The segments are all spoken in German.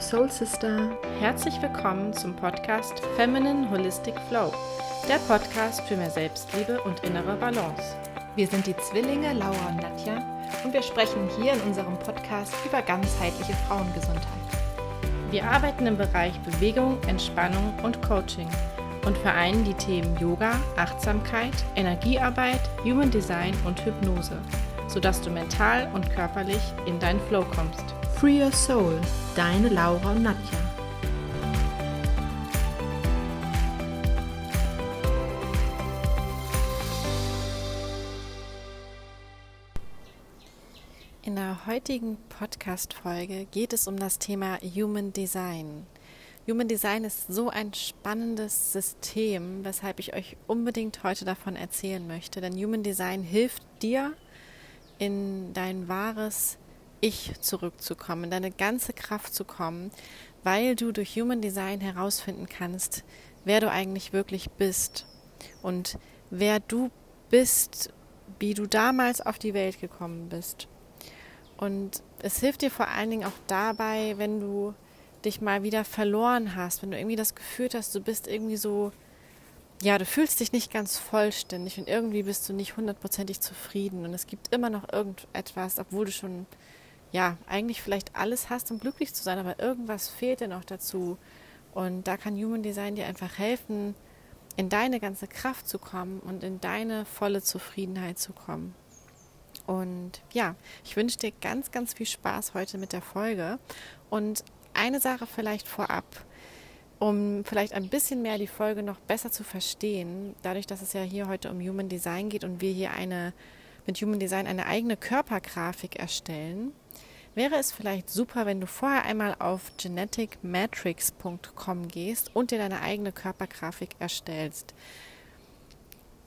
your Soul Sister. Herzlich willkommen zum Podcast Feminine Holistic Flow, der Podcast für mehr Selbstliebe und innere Balance. Wir sind die Zwillinge Laura und Nadja und wir sprechen hier in unserem Podcast über ganzheitliche Frauengesundheit. Wir arbeiten im Bereich Bewegung, Entspannung und Coaching und vereinen die Themen Yoga, Achtsamkeit, Energiearbeit, Human Design und Hypnose, sodass du mental und körperlich in deinen Flow kommst. Free Your Soul, deine Laura und Nadja. In der heutigen Podcast-Folge geht es um das Thema Human Design. Human Design ist so ein spannendes System, weshalb ich euch unbedingt heute davon erzählen möchte. Denn Human Design hilft dir, in dein wahres ich zurückzukommen, in deine ganze Kraft zu kommen, weil du durch Human Design herausfinden kannst, wer du eigentlich wirklich bist und wer du bist, wie du damals auf die Welt gekommen bist. Und es hilft dir vor allen Dingen auch dabei, wenn du dich mal wieder verloren hast, wenn du irgendwie das Gefühl hast, du bist irgendwie so, ja, du fühlst dich nicht ganz vollständig und irgendwie bist du nicht hundertprozentig zufrieden und es gibt immer noch irgendetwas, obwohl du schon ja, eigentlich vielleicht alles hast, um glücklich zu sein, aber irgendwas fehlt dir noch dazu. Und da kann Human Design dir einfach helfen, in deine ganze Kraft zu kommen und in deine volle Zufriedenheit zu kommen. Und ja, ich wünsche dir ganz, ganz viel Spaß heute mit der Folge. Und eine Sache vielleicht vorab, um vielleicht ein bisschen mehr die Folge noch besser zu verstehen, dadurch, dass es ja hier heute um Human Design geht und wir hier eine mit Human Design eine eigene Körpergrafik erstellen, wäre es vielleicht super, wenn du vorher einmal auf geneticmatrix.com gehst und dir deine eigene Körpergrafik erstellst.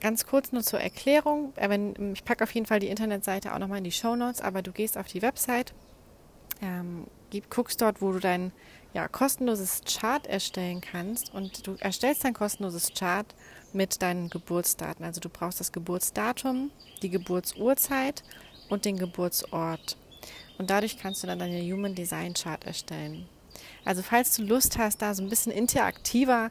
Ganz kurz nur zur Erklärung. Äh, ich packe auf jeden Fall die Internetseite auch nochmal in die Show Notes, aber du gehst auf die Website, ähm, guckst dort, wo du dein ja, kostenloses Chart erstellen kannst und du erstellst dein kostenloses Chart mit deinen Geburtsdaten. Also du brauchst das Geburtsdatum, die Geburtsurzeit und den Geburtsort. Und dadurch kannst du dann deine Human Design Chart erstellen. Also falls du Lust hast, da so ein bisschen interaktiver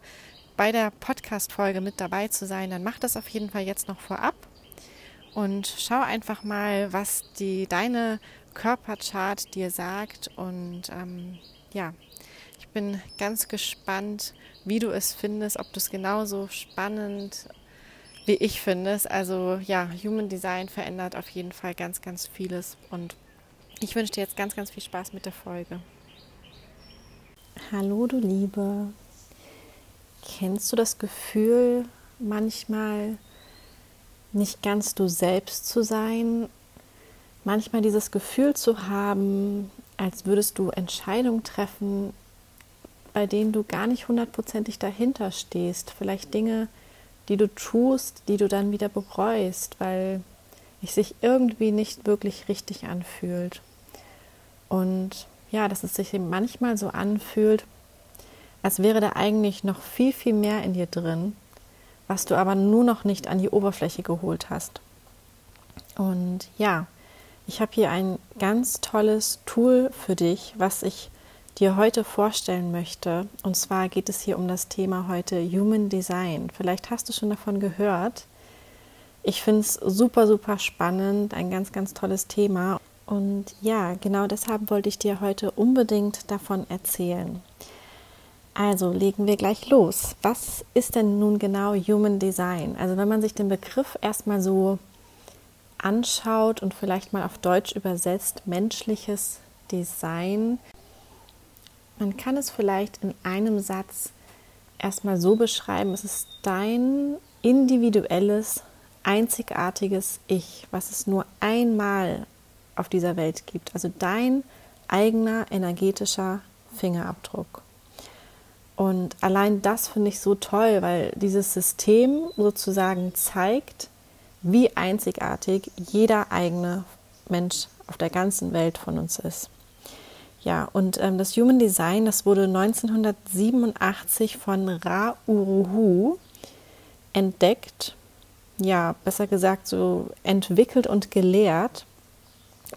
bei der Podcast-Folge mit dabei zu sein, dann mach das auf jeden Fall jetzt noch vorab und schau einfach mal, was die, deine Körperchart dir sagt. Und ähm, ja, ich bin ganz gespannt, wie du es findest, ob du es genauso spannend wie ich findest. Also ja, Human Design verändert auf jeden Fall ganz, ganz vieles und ich wünsche dir jetzt ganz, ganz viel Spaß mit der Folge. Hallo, du Liebe. Kennst du das Gefühl, manchmal nicht ganz du selbst zu sein? Manchmal dieses Gefühl zu haben, als würdest du Entscheidungen treffen, bei denen du gar nicht hundertprozentig dahinter stehst. Vielleicht Dinge, die du tust, die du dann wieder bereust, weil es sich irgendwie nicht wirklich richtig anfühlt. Und ja, dass es sich manchmal so anfühlt, als wäre da eigentlich noch viel, viel mehr in dir drin, was du aber nur noch nicht an die Oberfläche geholt hast. Und ja, ich habe hier ein ganz tolles Tool für dich, was ich dir heute vorstellen möchte. Und zwar geht es hier um das Thema heute Human Design. Vielleicht hast du schon davon gehört. Ich finde es super, super spannend, ein ganz, ganz tolles Thema. Und ja, genau deshalb wollte ich dir heute unbedingt davon erzählen. Also legen wir gleich los. Was ist denn nun genau Human Design? Also wenn man sich den Begriff erstmal so anschaut und vielleicht mal auf Deutsch übersetzt, menschliches Design, man kann es vielleicht in einem Satz erstmal so beschreiben, es ist dein individuelles, einzigartiges Ich, was es nur einmal auf dieser Welt gibt. Also dein eigener energetischer Fingerabdruck. Und allein das finde ich so toll, weil dieses System sozusagen zeigt, wie einzigartig jeder eigene Mensch auf der ganzen Welt von uns ist. Ja, und ähm, das Human Design, das wurde 1987 von Ra Uruhu entdeckt, ja, besser gesagt so entwickelt und gelehrt.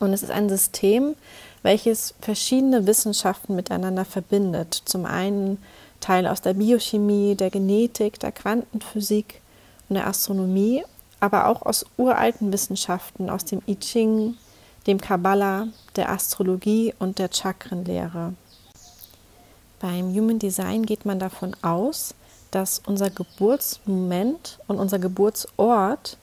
Und es ist ein System, welches verschiedene Wissenschaften miteinander verbindet. Zum einen Teile aus der Biochemie, der Genetik, der Quantenphysik und der Astronomie, aber auch aus uralten Wissenschaften, aus dem I Ching, dem Kabbalah, der Astrologie und der Chakrenlehre. Beim Human Design geht man davon aus, dass unser Geburtsmoment und unser Geburtsort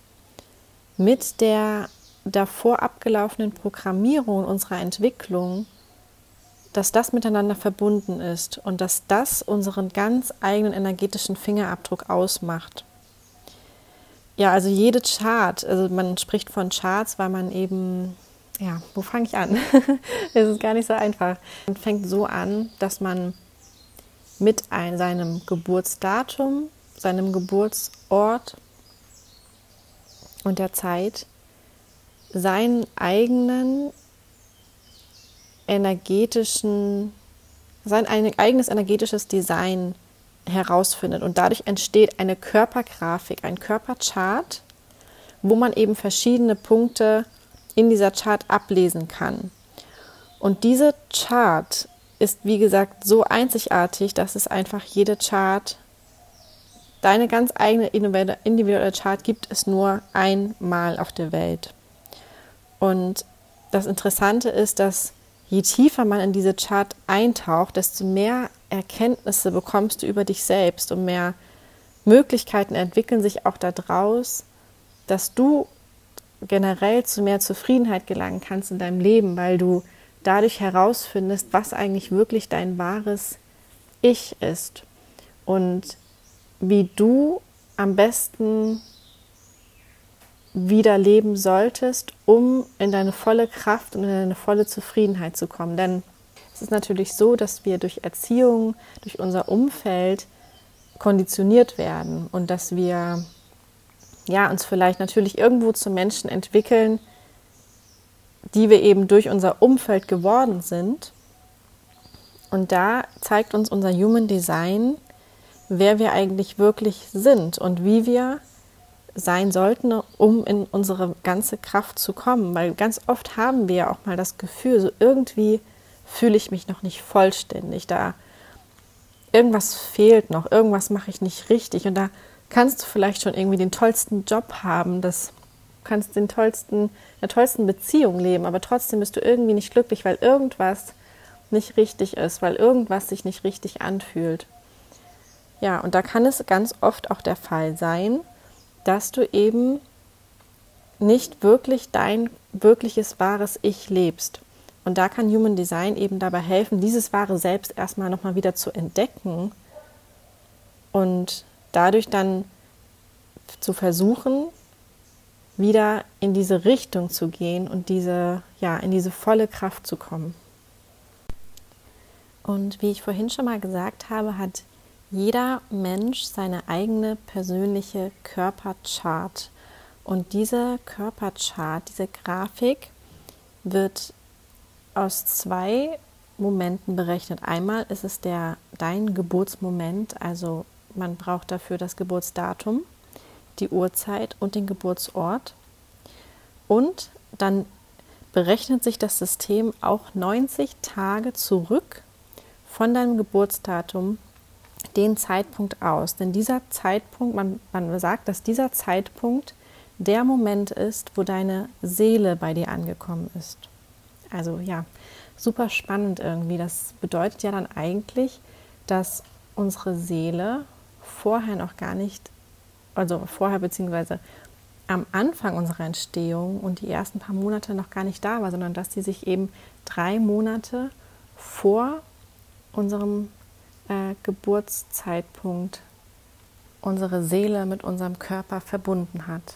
mit der davor abgelaufenen Programmierung unserer Entwicklung, dass das miteinander verbunden ist und dass das unseren ganz eigenen energetischen Fingerabdruck ausmacht. Ja, also jede Chart, also man spricht von Charts, weil man eben, ja, wo fange ich an? Es ist gar nicht so einfach. Man fängt so an, dass man mit ein, seinem Geburtsdatum, seinem Geburtsort und der Zeit seinen eigenen energetischen, sein eigenes energetisches Design herausfindet. Und dadurch entsteht eine Körpergrafik, ein Körperchart, wo man eben verschiedene Punkte in dieser Chart ablesen kann. Und diese Chart ist, wie gesagt, so einzigartig, dass es einfach jede Chart, deine ganz eigene individuelle Chart gibt es nur einmal auf der Welt. Und das Interessante ist, dass je tiefer man in diese Chart eintaucht, desto mehr Erkenntnisse bekommst du über dich selbst und mehr Möglichkeiten entwickeln sich auch daraus, dass du generell zu mehr Zufriedenheit gelangen kannst in deinem Leben, weil du dadurch herausfindest, was eigentlich wirklich dein wahres Ich ist und wie du am besten wieder leben solltest, um in deine volle Kraft und in deine volle Zufriedenheit zu kommen. Denn es ist natürlich so, dass wir durch Erziehung, durch unser Umfeld konditioniert werden und dass wir ja, uns vielleicht natürlich irgendwo zu Menschen entwickeln, die wir eben durch unser Umfeld geworden sind. Und da zeigt uns unser Human Design, wer wir eigentlich wirklich sind und wie wir sein sollten, um in unsere ganze Kraft zu kommen. Weil ganz oft haben wir ja auch mal das Gefühl, so irgendwie fühle ich mich noch nicht vollständig. Da irgendwas fehlt noch, irgendwas mache ich nicht richtig. Und da kannst du vielleicht schon irgendwie den tollsten Job haben, das kannst den tollsten, der tollsten Beziehung leben, aber trotzdem bist du irgendwie nicht glücklich, weil irgendwas nicht richtig ist, weil irgendwas sich nicht richtig anfühlt. Ja, und da kann es ganz oft auch der Fall sein, dass du eben nicht wirklich dein wirkliches wahres Ich lebst. Und da kann Human Design eben dabei helfen, dieses wahre Selbst erstmal nochmal wieder zu entdecken und dadurch dann zu versuchen, wieder in diese Richtung zu gehen und diese, ja, in diese volle Kraft zu kommen. Und wie ich vorhin schon mal gesagt habe, hat jeder Mensch seine eigene persönliche Körperchart. Und diese Körperchart, diese Grafik wird aus zwei Momenten berechnet. Einmal ist es der dein Geburtsmoment, also man braucht dafür das Geburtsdatum, die Uhrzeit und den Geburtsort. Und dann berechnet sich das System auch 90 Tage zurück von deinem Geburtsdatum den Zeitpunkt aus. Denn dieser Zeitpunkt, man, man sagt, dass dieser Zeitpunkt der Moment ist, wo deine Seele bei dir angekommen ist. Also ja, super spannend irgendwie. Das bedeutet ja dann eigentlich, dass unsere Seele vorher noch gar nicht, also vorher beziehungsweise am Anfang unserer Entstehung und die ersten paar Monate noch gar nicht da war, sondern dass sie sich eben drei Monate vor unserem äh, Geburtszeitpunkt unsere Seele mit unserem Körper verbunden hat.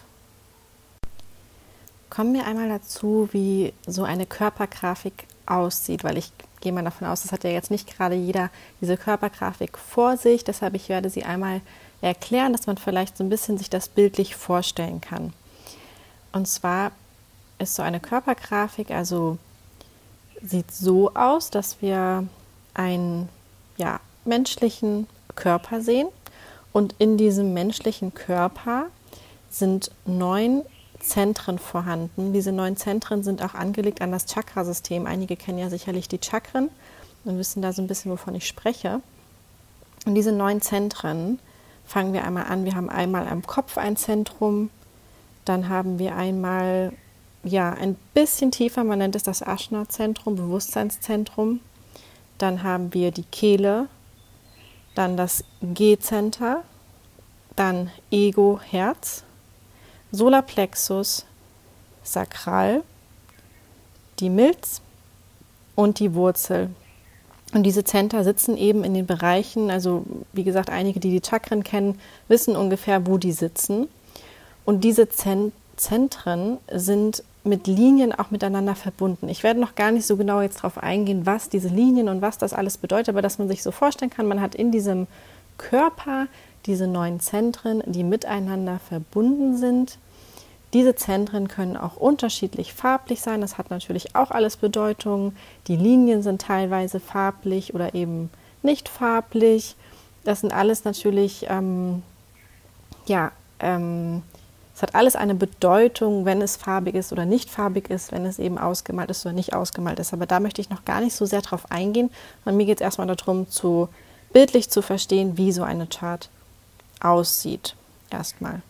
Kommen wir einmal dazu, wie so eine Körpergrafik aussieht, weil ich gehe mal davon aus, das hat ja jetzt nicht gerade jeder diese Körpergrafik vor sich. Deshalb ich werde sie einmal erklären, dass man vielleicht so ein bisschen sich das bildlich vorstellen kann. Und zwar ist so eine Körpergrafik, also sieht so aus, dass wir einen ja, menschlichen Körper sehen und in diesem menschlichen Körper sind neun Zentren vorhanden. Diese neun Zentren sind auch angelegt an das Chakrasystem. Einige kennen ja sicherlich die Chakren und wissen da so ein bisschen, wovon ich spreche. Und diese neun Zentren fangen wir einmal an. Wir haben einmal am Kopf ein Zentrum, dann haben wir einmal ja ein bisschen tiefer, man nennt es das Ashna-Zentrum, Bewusstseinszentrum. Dann haben wir die Kehle, dann das G-Center, dann Ego, Herz, Solarplexus, Sakral, die Milz und die Wurzel. Und diese Center sitzen eben in den Bereichen, also wie gesagt, einige, die die Chakren kennen, wissen ungefähr, wo die sitzen. Und diese Zentren sind mit Linien auch miteinander verbunden. Ich werde noch gar nicht so genau jetzt darauf eingehen, was diese Linien und was das alles bedeutet, aber dass man sich so vorstellen kann, man hat in diesem Körper diese neun Zentren, die miteinander verbunden sind diese Zentren können auch unterschiedlich farblich sein. Das hat natürlich auch alles Bedeutung. Die Linien sind teilweise farblich oder eben nicht farblich. Das sind alles natürlich, ähm, ja, ähm, es hat alles eine Bedeutung, wenn es farbig ist oder nicht farbig ist, wenn es eben ausgemalt ist oder nicht ausgemalt ist. Aber da möchte ich noch gar nicht so sehr drauf eingehen. Und mir geht es erstmal darum, zu bildlich zu verstehen, wie so eine Chart aussieht. Erstmal.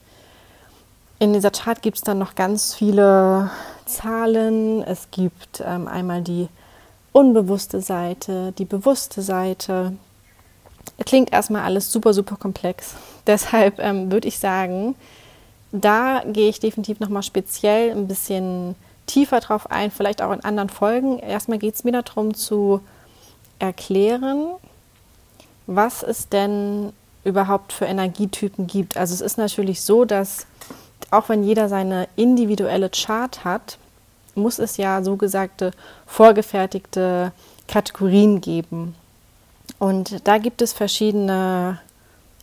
In dieser Chart gibt es dann noch ganz viele Zahlen. Es gibt ähm, einmal die unbewusste Seite, die bewusste Seite. Klingt erstmal alles super, super komplex. Deshalb ähm, würde ich sagen, da gehe ich definitiv nochmal speziell ein bisschen tiefer drauf ein, vielleicht auch in anderen Folgen. Erstmal geht es mir darum zu erklären, was es denn überhaupt für Energietypen gibt. Also es ist natürlich so, dass auch wenn jeder seine individuelle Chart hat, muss es ja so gesagte vorgefertigte Kategorien geben. Und da gibt es verschiedene,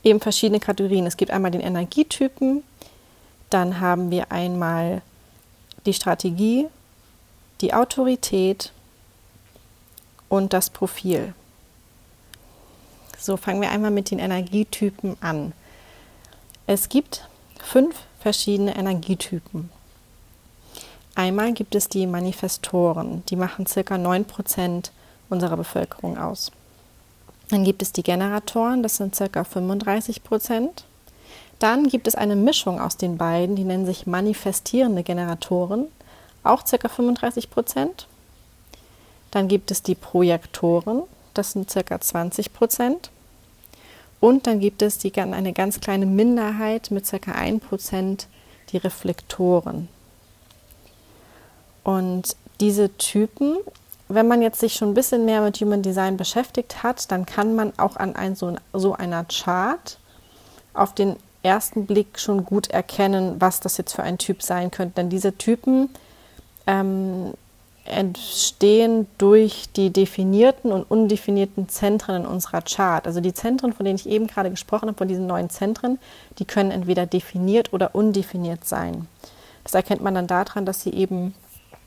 eben verschiedene Kategorien. Es gibt einmal den Energietypen, dann haben wir einmal die Strategie, die Autorität und das Profil. So fangen wir einmal mit den Energietypen an. Es gibt fünf verschiedene Energietypen. Einmal gibt es die Manifestoren, die machen ca. 9% unserer Bevölkerung aus. Dann gibt es die Generatoren, das sind ca. 35% Dann gibt es eine Mischung aus den beiden, die nennen sich manifestierende Generatoren, auch ca. 35% Dann gibt es die Projektoren, das sind ca. 20% und dann gibt es die, eine ganz kleine Minderheit mit ca. 1%, die Reflektoren. Und diese Typen, wenn man jetzt sich schon ein bisschen mehr mit Human Design beschäftigt hat, dann kann man auch an ein, so, so einer Chart auf den ersten Blick schon gut erkennen, was das jetzt für ein Typ sein könnte. Denn diese Typen ähm, entstehen durch die definierten und undefinierten Zentren in unserer Chart. Also die Zentren, von denen ich eben gerade gesprochen habe, von diesen neuen Zentren, die können entweder definiert oder undefiniert sein. Das erkennt man dann daran, dass sie eben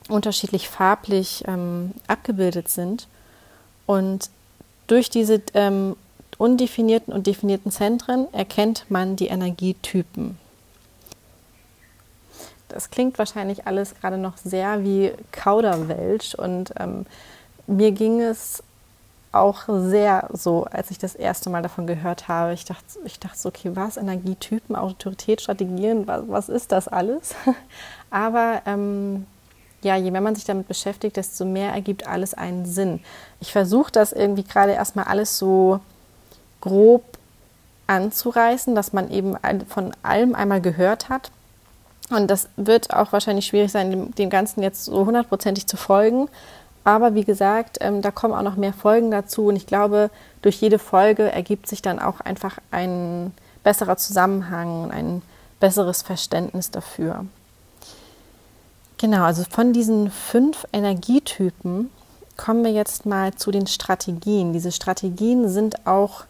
unterschiedlich farblich ähm, abgebildet sind. Und durch diese ähm, undefinierten und definierten Zentren erkennt man die Energietypen. Das klingt wahrscheinlich alles gerade noch sehr wie Kauderwelsch und ähm, mir ging es auch sehr so, als ich das erste Mal davon gehört habe. Ich dachte, ich dachte so, okay, was? Energietypen, Autoritätsstrategien, was, was ist das alles? Aber ähm, ja, je mehr man sich damit beschäftigt, desto mehr ergibt alles einen Sinn. Ich versuche das irgendwie gerade erstmal alles so grob anzureißen, dass man eben von allem einmal gehört hat und das wird auch wahrscheinlich schwierig sein, dem, dem Ganzen jetzt so hundertprozentig zu folgen. Aber wie gesagt, ähm, da kommen auch noch mehr Folgen dazu. Und ich glaube, durch jede Folge ergibt sich dann auch einfach ein besserer Zusammenhang und ein besseres Verständnis dafür. Genau, also von diesen fünf Energietypen kommen wir jetzt mal zu den Strategien. Diese Strategien sind auch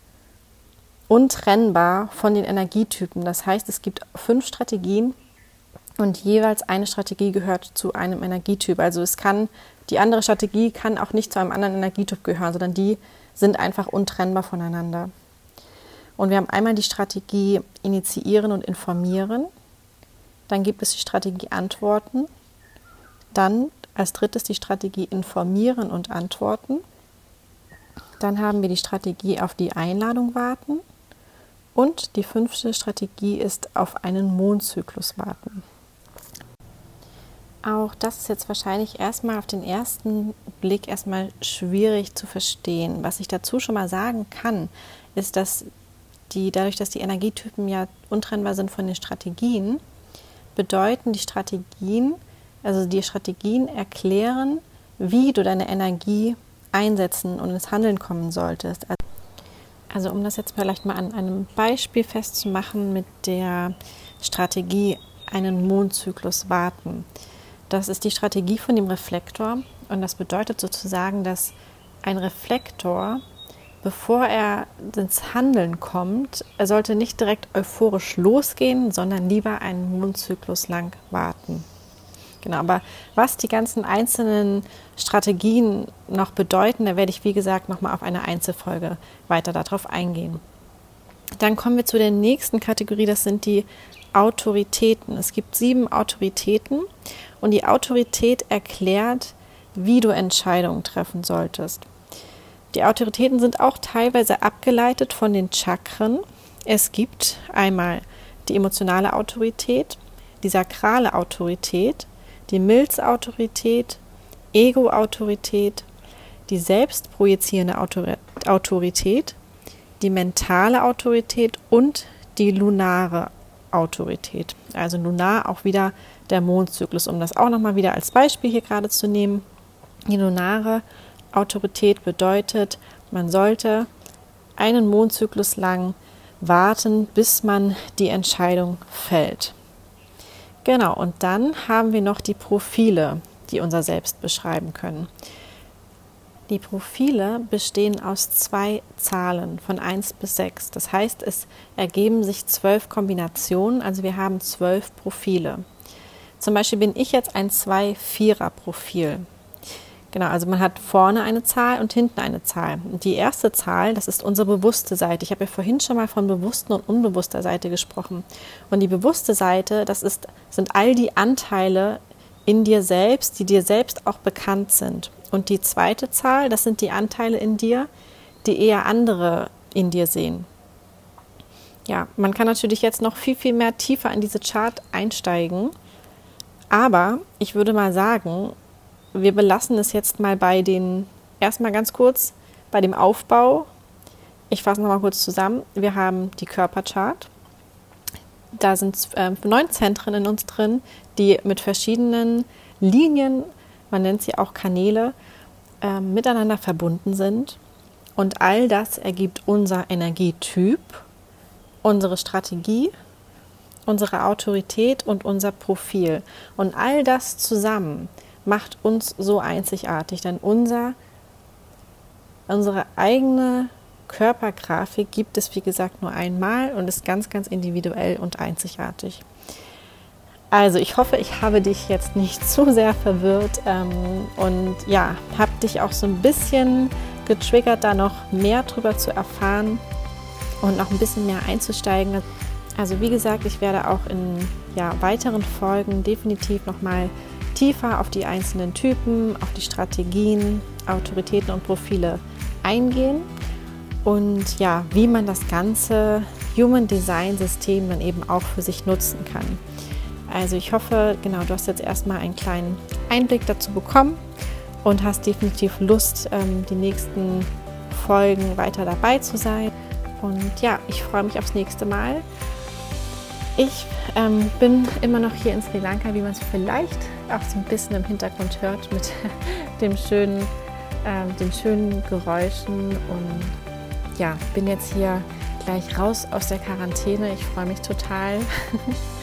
untrennbar von den Energietypen. Das heißt, es gibt fünf Strategien, und jeweils eine Strategie gehört zu einem Energietyp. Also es kann, die andere Strategie kann auch nicht zu einem anderen Energietyp gehören, sondern die sind einfach untrennbar voneinander. Und wir haben einmal die Strategie initiieren und informieren, Dann gibt es die Strategie Antworten. Dann als drittes die Strategie Informieren und Antworten. Dann haben wir die Strategie auf die Einladung warten. Und die fünfte Strategie ist auf einen Mondzyklus warten. Auch das ist jetzt wahrscheinlich erstmal auf den ersten Blick erstmal schwierig zu verstehen. Was ich dazu schon mal sagen kann, ist, dass die, dadurch, dass die Energietypen ja untrennbar sind von den Strategien, bedeuten die Strategien, also die Strategien erklären, wie du deine Energie einsetzen und ins Handeln kommen solltest. Also um das jetzt vielleicht mal an einem Beispiel festzumachen mit der Strategie einen Mondzyklus warten. Das ist die Strategie von dem Reflektor und das bedeutet sozusagen, dass ein Reflektor, bevor er ins Handeln kommt, er sollte nicht direkt euphorisch losgehen, sondern lieber einen Mondzyklus lang warten. Genau, aber was die ganzen einzelnen Strategien noch bedeuten, da werde ich, wie gesagt, nochmal auf eine Einzelfolge weiter darauf eingehen. Dann kommen wir zu der nächsten Kategorie, das sind die Autoritäten. Es gibt sieben Autoritäten und die Autorität erklärt, wie du Entscheidungen treffen solltest. Die Autoritäten sind auch teilweise abgeleitet von den Chakren. Es gibt einmal die emotionale Autorität, die sakrale Autorität, die Milzautorität, Ego-Autorität, die selbstprojizierende Autorität, die mentale Autorität und die lunare Autorität. Also lunar auch wieder der Mondzyklus, um das auch nochmal wieder als Beispiel hier gerade zu nehmen. Die lunare Autorität bedeutet, man sollte einen Mondzyklus lang warten, bis man die Entscheidung fällt. Genau, und dann haben wir noch die Profile, die unser Selbst beschreiben können. Die Profile bestehen aus zwei Zahlen von 1 bis 6. Das heißt, es ergeben sich zwölf Kombinationen, also wir haben zwölf Profile. Zum Beispiel bin ich jetzt ein 2-4er-Profil. Genau, also man hat vorne eine Zahl und hinten eine Zahl. Und die erste Zahl, das ist unsere bewusste Seite. Ich habe ja vorhin schon mal von bewussten und unbewusster Seite gesprochen. Und die bewusste Seite, das ist, sind all die Anteile in dir selbst, die dir selbst auch bekannt sind. Und die zweite Zahl, das sind die Anteile in dir, die eher andere in dir sehen. Ja, man kann natürlich jetzt noch viel, viel mehr tiefer in diese Chart einsteigen. Aber ich würde mal sagen, wir belassen es jetzt mal bei den, erstmal ganz kurz, bei dem Aufbau. Ich fasse nochmal kurz zusammen. Wir haben die Körperchart. Da sind äh, neun Zentren in uns drin, die mit verschiedenen Linien, man nennt sie auch Kanäle, äh, miteinander verbunden sind. Und all das ergibt unser Energietyp, unsere Strategie, unsere Autorität und unser Profil. Und all das zusammen macht uns so einzigartig, denn unser, unsere eigene Körpergrafik gibt es, wie gesagt, nur einmal und ist ganz, ganz individuell und einzigartig. Also ich hoffe, ich habe dich jetzt nicht zu sehr verwirrt ähm, und ja, habe dich auch so ein bisschen getriggert, da noch mehr drüber zu erfahren und noch ein bisschen mehr einzusteigen. Also wie gesagt, ich werde auch in ja, weiteren Folgen definitiv nochmal tiefer auf die einzelnen Typen, auf die Strategien, Autoritäten und Profile eingehen und ja, wie man das ganze Human Design System dann eben auch für sich nutzen kann. Also ich hoffe, genau, du hast jetzt erstmal einen kleinen Einblick dazu bekommen und hast definitiv Lust, ähm, die nächsten Folgen weiter dabei zu sein. Und ja, ich freue mich aufs nächste Mal. Ich ähm, bin immer noch hier in Sri Lanka, wie man es vielleicht auch so ein bisschen im Hintergrund hört mit dem schönen, äh, den schönen Geräuschen und ja, bin jetzt hier gleich raus aus der Quarantäne. Ich freue mich total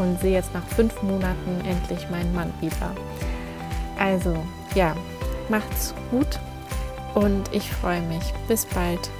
und sehe jetzt nach fünf Monaten endlich meinen Mann wieder. Also ja, macht's gut und ich freue mich. Bis bald.